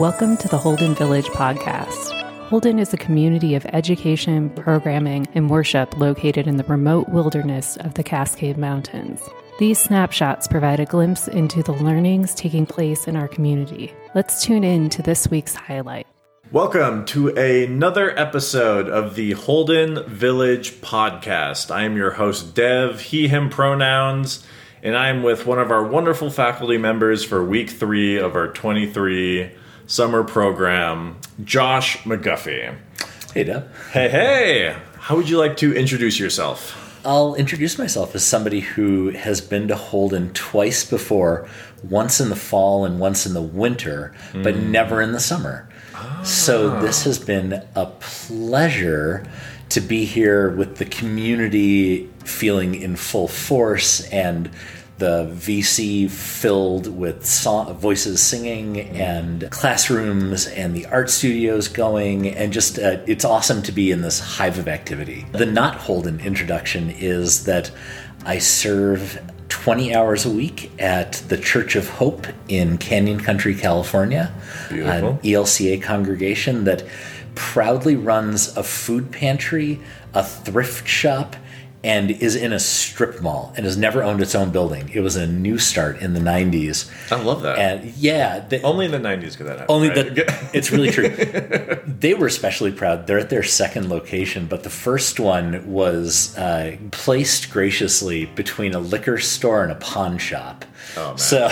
Welcome to the Holden Village podcast. Holden is a community of education, programming, and worship located in the remote wilderness of the Cascade Mountains. These snapshots provide a glimpse into the learnings taking place in our community. Let's tune in to this week's highlight. Welcome to another episode of the Holden Village podcast. I am your host, Dev, he, him pronouns, and I'm with one of our wonderful faculty members for week three of our 23 summer program, Josh McGuffie. Hey, Deb. Hey, hey! How would you like to introduce yourself? I'll introduce myself as somebody who has been to Holden twice before, once in the fall and once in the winter, but hmm. never in the summer. So ah. this has been a pleasure to be here with the community feeling in full force and the VC filled with song, voices singing and classrooms and the art studios going and just uh, it's awesome to be in this hive of activity. The not Holden introduction is that I serve 20 hours a week at the Church of Hope in Canyon Country, California, Beautiful. an ELCA congregation that proudly runs a food pantry, a thrift shop, and is in a strip mall and has never owned its own building. It was a new start in the 90s. I love that. And yeah, the, only in the 90s could that happen. only right? that it's really true. they were especially proud. They're at their second location, but the first one was uh, placed graciously between a liquor store and a pawn shop. Oh, man. So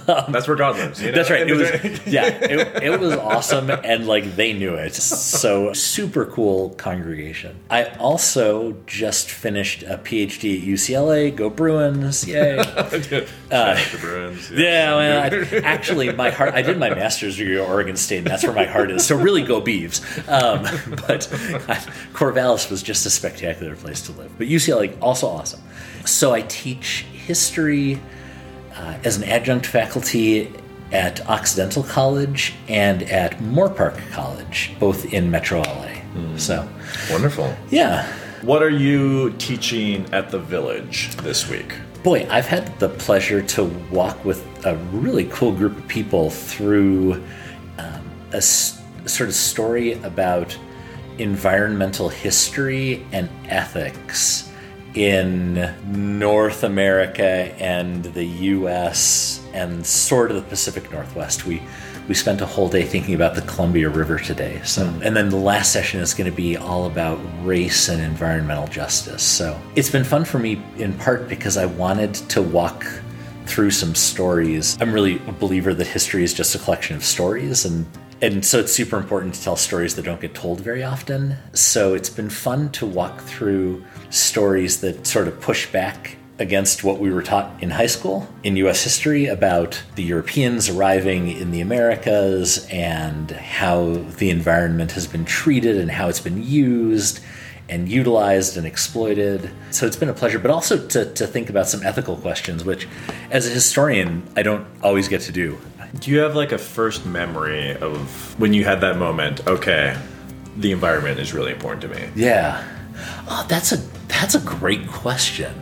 That's where God lives. you know? that's right. It was yeah, it, it was awesome, and like they knew it. So super cool congregation. I also just finished a PhD at UCLA. Go Bruins! Yay! To Bruins. Yeah, well, I, actually, my heart. I did my master's degree at Oregon State, and that's where my heart is. So really, go Beavs. Um, but uh, Corvallis was just a spectacular place to live. But UCLA also awesome. So I teach history uh, as an adjunct faculty at Occidental College and at Moorpark College, both in Metro LA. So Wonderful. yeah, What are you teaching at the village this week? Boy, I've had the pleasure to walk with a really cool group of people through um, a s- sort of story about environmental history and ethics in North America and the US and sort of the Pacific Northwest. We we spent a whole day thinking about the Columbia River today. So hmm. and then the last session is going to be all about race and environmental justice. So it's been fun for me in part because I wanted to walk through some stories. I'm really a believer that history is just a collection of stories and and so it's super important to tell stories that don't get told very often. So it's been fun to walk through stories that sort of push back against what we were taught in high school in US history about the Europeans arriving in the Americas and how the environment has been treated and how it's been used and utilized and exploited. So it's been a pleasure, but also to, to think about some ethical questions, which as a historian, I don't always get to do. Do you have like a first memory of when you had that moment? Okay, the environment is really important to me. Yeah. Oh, that's a that's a great question.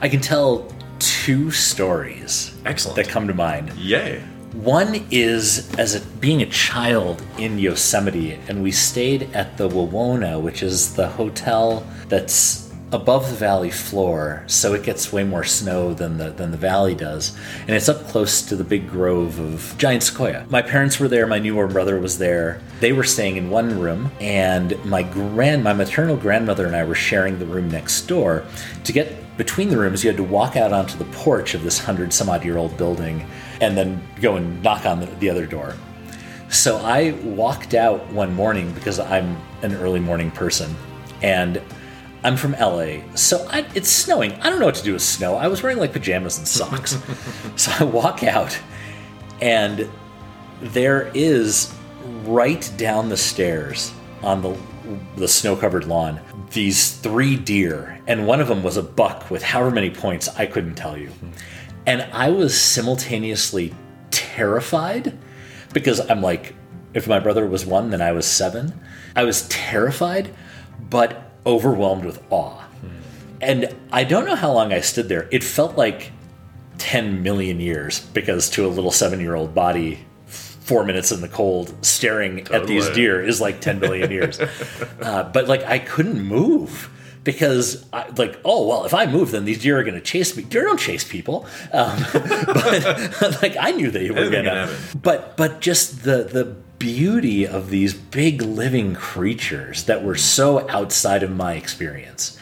I can tell two stories Excellent. that come to mind. Yay. One is as a, being a child in Yosemite, and we stayed at the Wawona, which is the hotel that's above the valley floor, so it gets way more snow than the than the valley does, and it's up close to the big grove of giant sequoia. My parents were there, my newborn brother was there. They were staying in one room, and my grand my maternal grandmother and I were sharing the room next door. To get between the rooms, you had to walk out onto the porch of this hundred some odd year old building, and then go and knock on the, the other door. So I walked out one morning because I'm an early morning person, and I'm from LA, so I, it's snowing. I don't know what to do with snow. I was wearing like pajamas and socks. so I walk out, and there is right down the stairs on the the snow covered lawn these three deer, and one of them was a buck with however many points I couldn't tell you. And I was simultaneously terrified because I'm like, if my brother was one, then I was seven. I was terrified, but overwhelmed with awe. And I don't know how long I stood there. It felt like 10 million years because to a little seven year old body, four minutes in the cold staring at these deer is like 10 billion years. uh, but like I couldn't move because I, like oh well if I move then these deer are going to chase me. Deer don't chase people, um, but like I knew they were going to. But but just the the beauty of these big living creatures that were so outside of my experience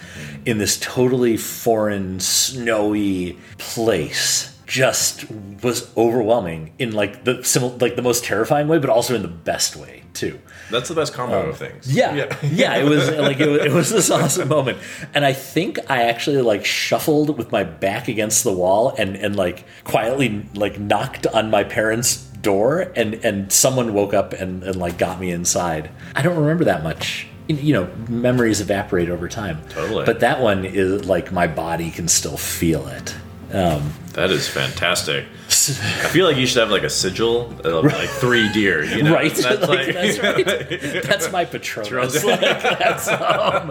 in this totally foreign snowy place just was overwhelming in like the simil- like the most terrifying way but also in the best way too That's the best combo um, of things. Oh. yeah, yeah, It was like it was, it was this awesome moment, and I think I actually like shuffled with my back against the wall and and like quietly like knocked on my parents' door, and and someone woke up and and like got me inside. I don't remember that much. You- know, memories evaporate over time. Totally. But that one is like my body can still feel it. Um, That is fantastic. I feel like you should have like a sigil of like three deer, you know? right? That's Like, like, that's right. That's my Patronus. Like, that's um,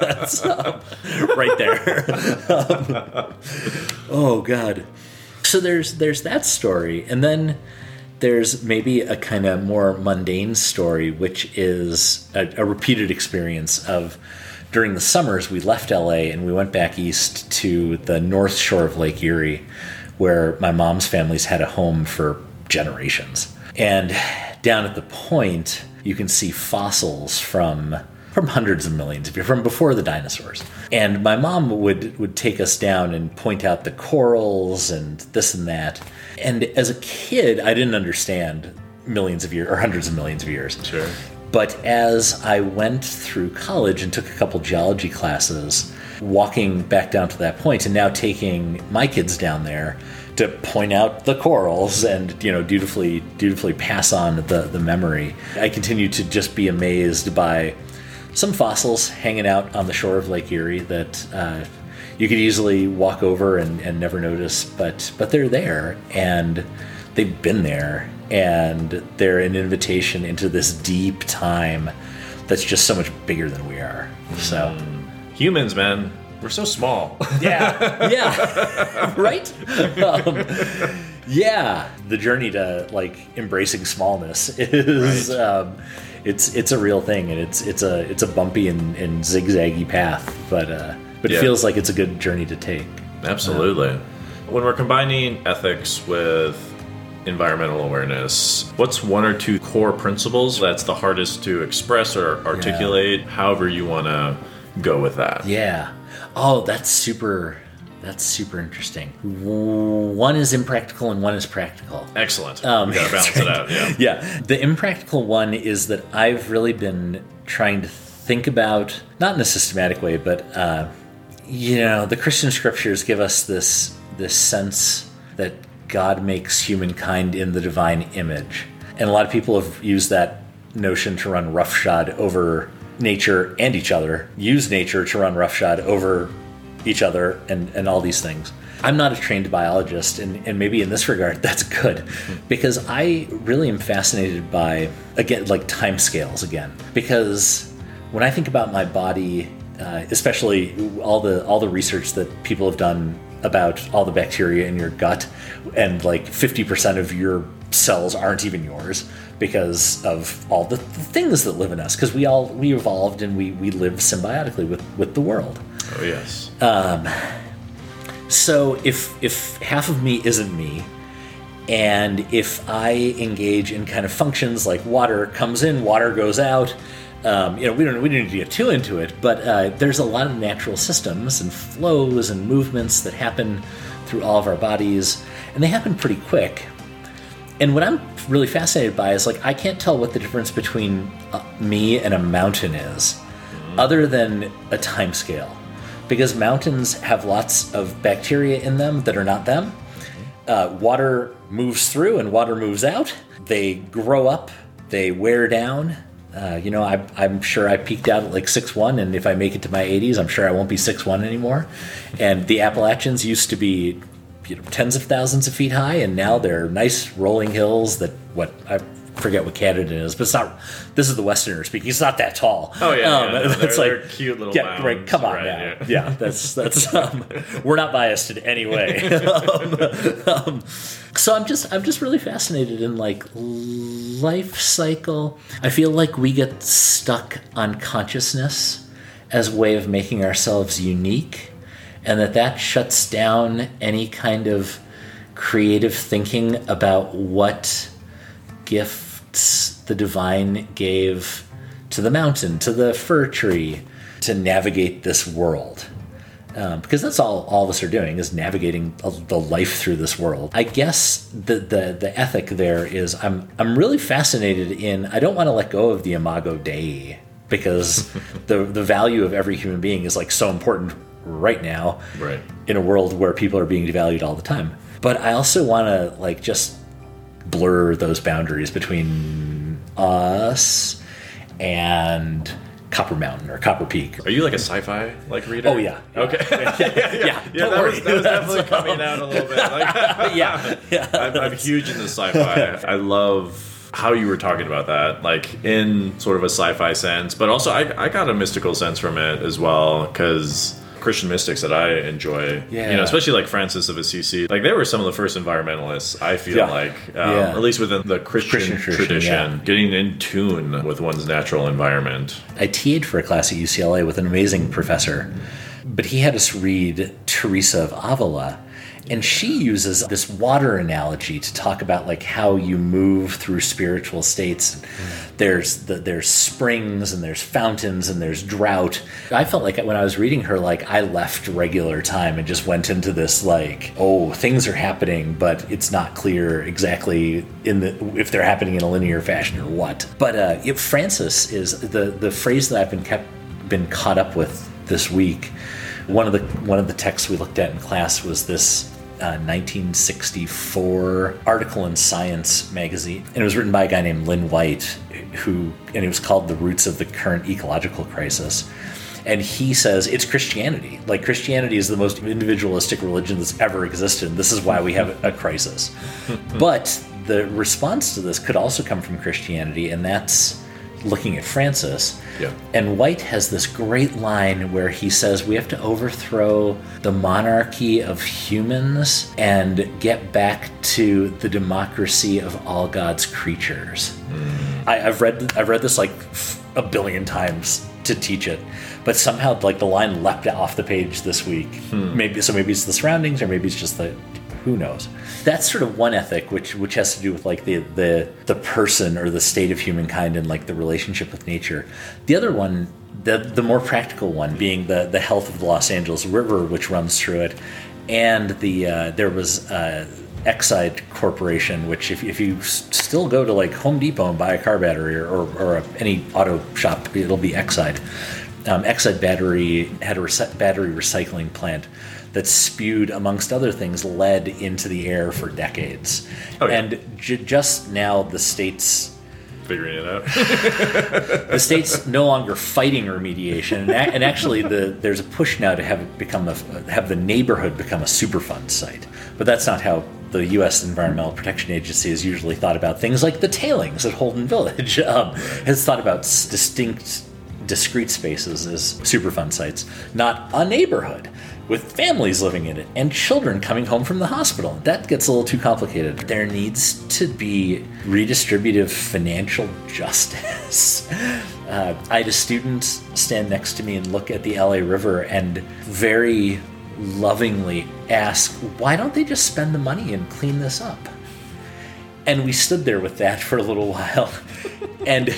that's um, right there. Um, oh God. So there's there's that story, and then there's maybe a kind of more mundane story, which is a, a repeated experience of during the summers we left LA and we went back east to the north shore of Lake Erie, where my mom's family's had a home for generations. And down at the point, you can see fossils from from hundreds of millions of years, from before the dinosaurs. And my mom would would take us down and point out the corals and this and that. And as a kid, I didn't understand millions of years or hundreds of millions of years. Sure. But as I went through college and took a couple geology classes, walking back down to that point and now taking my kids down there to point out the corals and you know dutifully dutifully pass on the, the memory, I continue to just be amazed by some fossils hanging out on the shore of Lake Erie that uh, you could easily walk over and, and never notice, but but they're there and they've been there and they're an invitation into this deep time that's just so much bigger than we are. So Humans, man, we're so small. yeah, yeah, right. Um, yeah, the journey to like embracing smallness is Right. um, it's it's a real thing, and it's it's a it's a bumpy and, and zigzaggy path, but uh, but Yeah. it feels like it's a good journey to take. Absolutely. When we're combining ethics with environmental awareness, what's one or two core principles that's the hardest to express or articulate, however you want to go with that? Yeah. Oh, that's super. That's super interesting. One is impractical and one is practical. Excellent. Um, we gotta balance it out. Yeah. yeah. The impractical one is that I've really been trying to think about, not in a systematic way, but uh, you know, the Christian scriptures give us this this sense that God makes humankind in the divine image, and a lot of people have used that notion to run roughshod over nature and each other. Use nature to run roughshod over each other and, and all these things. I'm not a trained biologist, and, and maybe in this regard, that's good because I really am fascinated by, again, like time scales again. Because when I think about my body, uh, especially all the all the research that people have done about all the bacteria in your gut, and like 50% of your cells aren't even yours because of all the, the things that live in us. Because we all we evolved and we we live symbiotically with with the world. Oh yes. Um, so if if half of me isn't me, and if I engage in kind of functions like water comes in, water goes out, um, you know, we don't we don't need to get too into it, but uh, there's a lot of natural systems and flows and movements that happen through all of our bodies, and they happen pretty quick. And what I'm really fascinated by is like I can't tell what the difference between uh, me and a mountain is, other than a time scale, because mountains have lots of bacteria in them that are not them. Uh, water moves through and water moves out. They grow up, they wear down. Uh, you know, I, I'm sure I peaked out at like six one, and if I make it to my 80s, I'm sure I won't be six one anymore. And the Appalachians used to be you know, tens of thousands of feet high, and now they're nice rolling hills that what I forget what Canada is, but it's not. This is the Westerner speaking. It's not that tall. Oh yeah, Um, yeah, no, that's they're- like they're cute little Yeah, right. Come on right, now. yeah. Yeah, that's that's. Um, we're not biased in any way. um, so I'm just I'm just really fascinated in like life cycle. I feel like we get stuck on consciousness as a way of making ourselves unique, and that that shuts down any kind of creative thinking about what gifts the divine gave to the mountain, to the fir tree, to navigate this world. Um, because that's all all of us are doing is navigating the life through this world. I guess the, the the ethic there is I'm I'm really fascinated in I don't want to let go of the imago dei because the the value of every human being is like so important right now Right. in a world where people are being devalued all the time. But I also want to like just blur those boundaries between us and Copper Mountain or Copper Peak. Are you like a sci-fi like reader? Oh yeah. Okay. yeah, yeah, Yeah, don't that worry. was, that was definitely coming out a little bit. Like, yeah, yeah. I'm, I'm huge into sci-fi. I love how you were talking about that, like in sort of a sci-fi sense, but also I, I got a mystical sense from it as well because Christian mystics that I enjoy, you know, especially like Francis of Assisi, like they were some of the first environmentalists. I feel Yeah. like, um, Yeah. at least within the Christian, Christian tradition, tradition, yeah. getting in tune with one's natural environment. I TA'd for a class at UCLA with an amazing professor, but he had us read Teresa of Avila. And she uses this water analogy to talk about like how you move through spiritual states. There's the, there's springs and there's fountains and there's drought. I felt like when I was reading her, like I left regular time and just went into this like, oh, things are happening, but it's not clear exactly in the if they're happening in a linear fashion or what. But uh, it, Francis is the the phrase that I've been kept been caught up with this week. One of the one of the texts we looked at in class was this uh, 1964 article in Science magazine, and it was written by a guy named Lynn White, who and it was called "The Roots of the Current Ecological Crisis." And he says it's Christianity. Like Christianity is the most individualistic religion that's ever existed. And this is why we have a crisis. but the response to this could also come from Christianity, and that's looking at Francis. Yeah. And White has this great line where he says we have to overthrow the monarchy of humans and get back to the democracy of all God's creatures. Hmm. I, I've read I've read this like a billion times to teach it, but somehow like the line leapt off the page this week. Hmm. Maybe so. Maybe it's the surroundings, or maybe it's just the who knows. That's sort of one ethic, which which has to do with like the the the person or the state of humankind and like the relationship with nature. The other one. The, the more practical one being the, the health of the Los Angeles River, which runs through it, and the uh, there was uh, Exide Corporation, which if, if you s- still go to like Home Depot and buy a car battery or, or, or a, any auto shop, it'll be Exide. Um, Exide Battery had a rec- battery recycling plant that spewed, amongst other things, lead into the air for decades. Oh, yeah. And j- just now, the state's Figuring it out. the state's no longer fighting remediation, and, a- and actually, the there's a push now to have become a have the neighborhood become a Superfund site. But that's not how the U.S. Environmental Protection Agency has usually thought about things like the tailings at Holden Village. Um, has thought about s- distinct, discrete spaces as Superfund sites, not a neighborhood with families living in it and children coming home from the hospital. That gets a little too complicated. There needs to be redistributive financial justice. Uh, I had a student stand next to me and look at the LA River and very lovingly ask, why don't they just spend the money and clean this up? And we stood there with that for a little while. And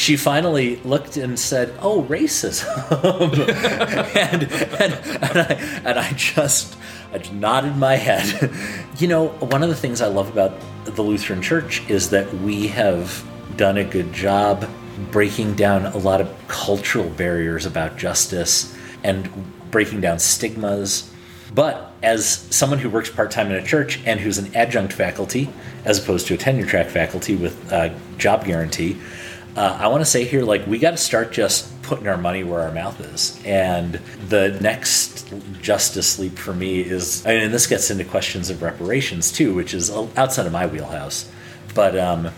she finally looked and said, Oh, racism. and, and, and, I, and I just I just nodded my head. you know, one of the things I love about the Lutheran Church is that we have done a good job breaking down a lot of cultural barriers about justice and breaking down stigmas. But as someone who works part time in a church and who's an adjunct faculty, as opposed to a tenure track faculty with a job guarantee, uh, I want to say here, like, we got to start just putting our money where our mouth is. And the next justice leap for me is, and this gets into questions of reparations too, which is outside of my wheelhouse. But um,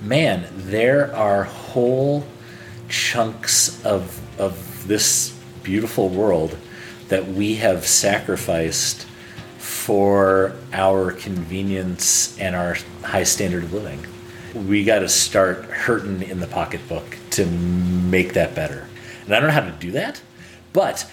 man, there are whole chunks of of this beautiful world that we have sacrificed for our convenience and our high standard of living. We got to start hurting in the pocketbook to make that better. And I don't know how to do that, but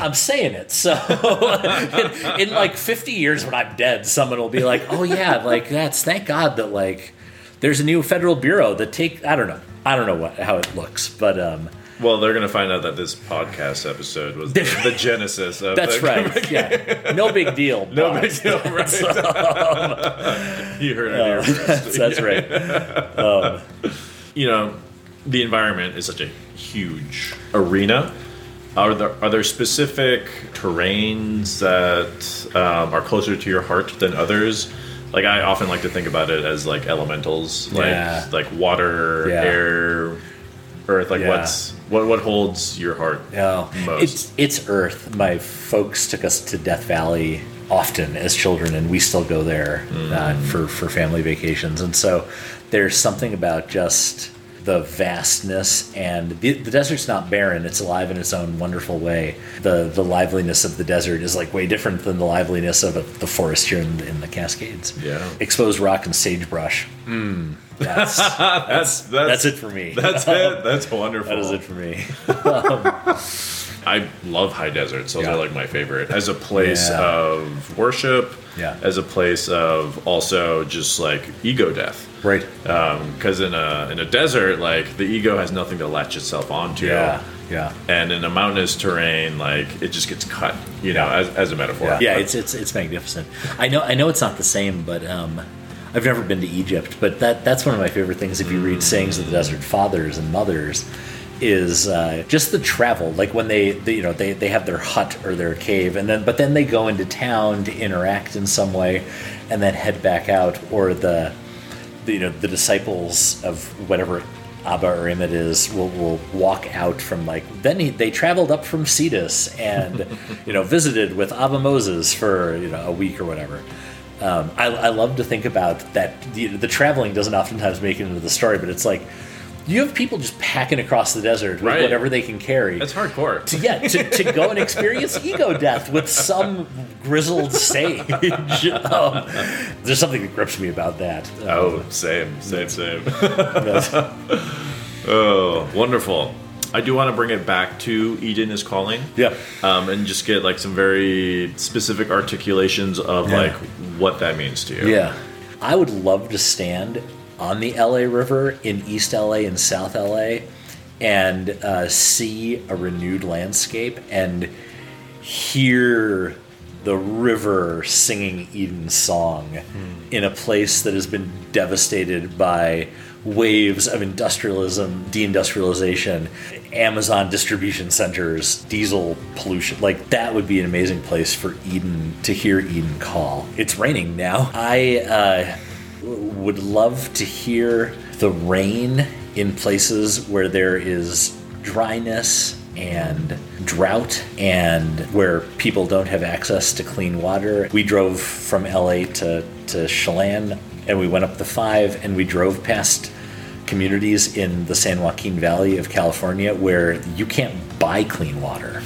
I'm saying it. So in, in like 50 years when I'm dead, someone will be like, "Oh yeah, like that's thank God that like there's a new federal bureau that take I don't know. I don't know what how it looks, but um Well, they're going to find out that this podcast episode was the, the genesis of that's the- right. Yeah. No big deal. No big deal, right? you heard it here first. That's right. you know, the environment is such a huge arena. Are there are there specific terrains that um, are closer to your heart than others? Like I often like to think about it as like elementals, like Yeah. like water, Yeah. air, earth. Like Yeah. what's what what holds your heart No, most? it's it's Earth. My folks took us to Death Valley often as children, and we still go there uh, for for family vacations. And so there's something about just the vastness and the, the desert's not barren it's alive in its own wonderful way the the liveliness of the desert is like way different than the liveliness of the forest here in, in the cascades Yeah. exposed rock and sagebrush mm, that's, that's, that's that's it for me That's it. That's wonderful. that is it for me I love high deserts. Those Yeah. are like my favorite as a place Yeah. of worship. Yeah. As a place of also just like ego death. right Because in a in a desert, like the ego has nothing to latch itself onto. yeah yeah And in a mountainous terrain, like it just gets cut. You know, as, as a metaphor. Yeah, it's it's it's magnificent. I know I know it's not the same, but um, I've never been to Egypt, but that that's one of my favorite things. If you read sayings of the desert fathers and mothers, is uh, just the travel. Like when they, they you know they, they have their hut or their cave, and then but then they go into town to interact in some way, and then head back out. Or the, the you know the disciples of whatever Abba or Imit is will, will walk out from like then he, they traveled up from Scetis and you know visited with Abba Moses for you know a week or whatever. Um, I, I love to think about that. The, the traveling doesn't oftentimes make it into the story, but it's like you have people just packing across the desert with whatever they can carry. That's hardcore. to, yeah, to, to go and experience ego death with some grizzled sage. Um, there's something that grips me about that. Um, Oh, same, same, same. oh, wonderful. I do want to bring it back to Eden is calling. yeah. Um, and just get like some very specific articulations of Yeah. like what that means to you. Yeah. I would love to stand on the LA River in East LA and South LA and uh, see a renewed landscape and hear the river singing Eden's song in a place that has been devastated by waves of industrialism, deindustrialization, Amazon distribution centers, diesel pollution. Like that would be an amazing place for Eden to hear Eden call. It's raining now. I uh, would love to hear the rain in places where there is dryness and drought and where people don't have access to clean water. We drove from LA to, to Chelan and we went up the five and we drove past communities in the San Joaquin Valley of California where you can't buy clean water.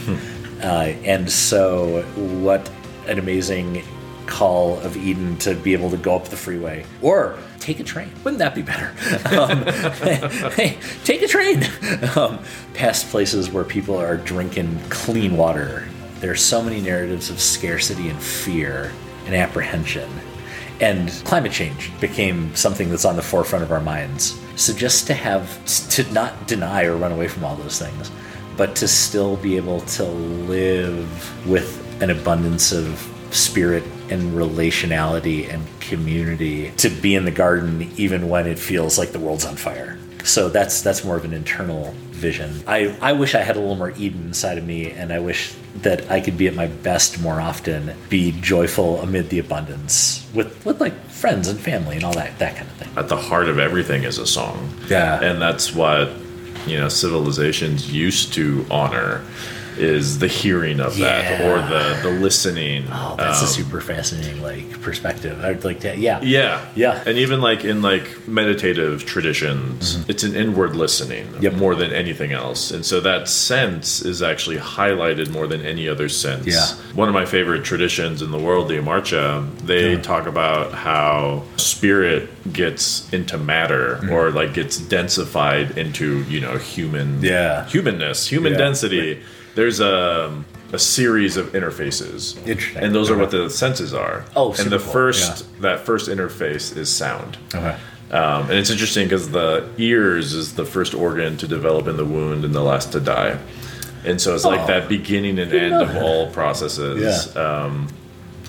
Uh, and so, what an amazing call of Eden to be able to go up the freeway or take a train. Wouldn't that be better? Um, hey, take a train um, past places where people are drinking clean water. There are so many narratives of scarcity and fear and apprehension. And climate change became something that's on the forefront of our minds. So just to have, to not deny or run away from all those things, but to still be able to live with an abundance of spirit and relationality and community to be in the garden even when it feels like the world's on fire so that's that's more of an internal vision i i wish i had a little more eden inside of me and i wish that i could be at my best more often be joyful amid the abundance with with like friends and family and all that that kind of thing At the heart of everything is a song. Yeah. And that's what, you know, civilizations used to honor. Is the hearing of that or the the listening. Oh, that's a Um, super fascinating like perspective. I'd like to, yeah, yeah, Yeah. and even like in like meditative traditions, it's an inward listening Mm-hmm. Yep. more than anything else, and so that sense is actually highlighted more than any other sense. Yeah. one of my favorite traditions in the world, the Amarcha, they talk about how spirit gets into matter Mm-hmm. or like gets densified into you know human Yeah. humanness, human Yeah. density. There's a a series of interfaces, Interesting. and those are what the senses are. Oh, and the cool. first that first interface is sound. Okay. Um, and it's interesting because the ears is the first organ to develop in the wound and the last to die. And so it's like Oh. that beginning and end of all processes. Yeah. Um,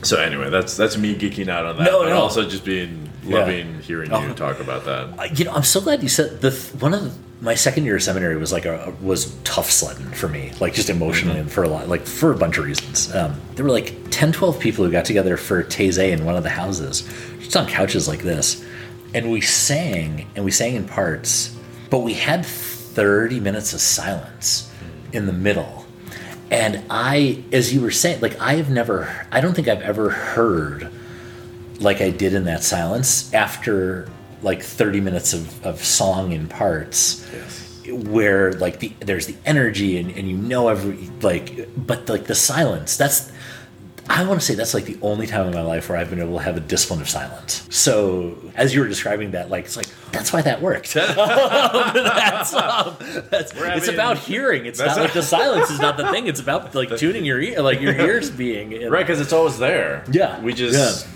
so anyway, that's that's me geeking out on that, No, no. also just being Yeah. loving hearing you Oh. talk about that. You know, I'm so glad you said the one of the, my second year of seminary was like a was tough sledding for me, like just emotionally and for a lot, like for a bunch of reasons. Um, there were like 10, 12 people who got together for Taizé in one of the houses, just on couches like this, and we sang and we sang in parts, but we had 30 minutes of silence in the middle. And I, as you were saying, like I have never, I don't think I've ever heard like I did in that silence after like 30 minutes of, of song in parts where like the there's the energy and, and you know every like but like the silence that's I want to say that's like the only time in my life where I've been able to have a discipline of silence. So as you were describing that, like it's like that's why that worked. that's, um, that's it's about hearing. It's not like the silence is not the thing. It's about like tuning your ear, like your ears being in- Right, because it's always there. Yeah. we just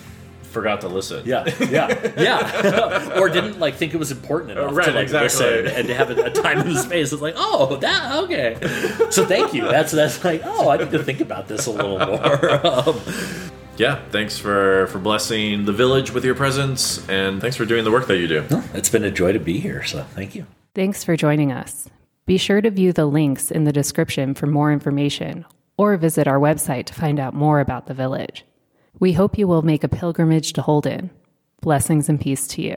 forgot to listen. Yeah, yeah, yeah. or didn't like think it was important enough Uh, right, to like exactly. listen and to have a, a time in the space. It's like, oh, that okay. So thank you. That's that's like, oh, I need to think about this a little more. Um, yeah. Thanks for for blessing the village with your presence, and thanks for doing the work that you do. it's been a joy to be here. So thank you. Thanks for joining us. Be sure to view the links in the description for more information or visit our website to find out more about the village. We hope you will make a pilgrimage to Holden. Blessings and peace to you.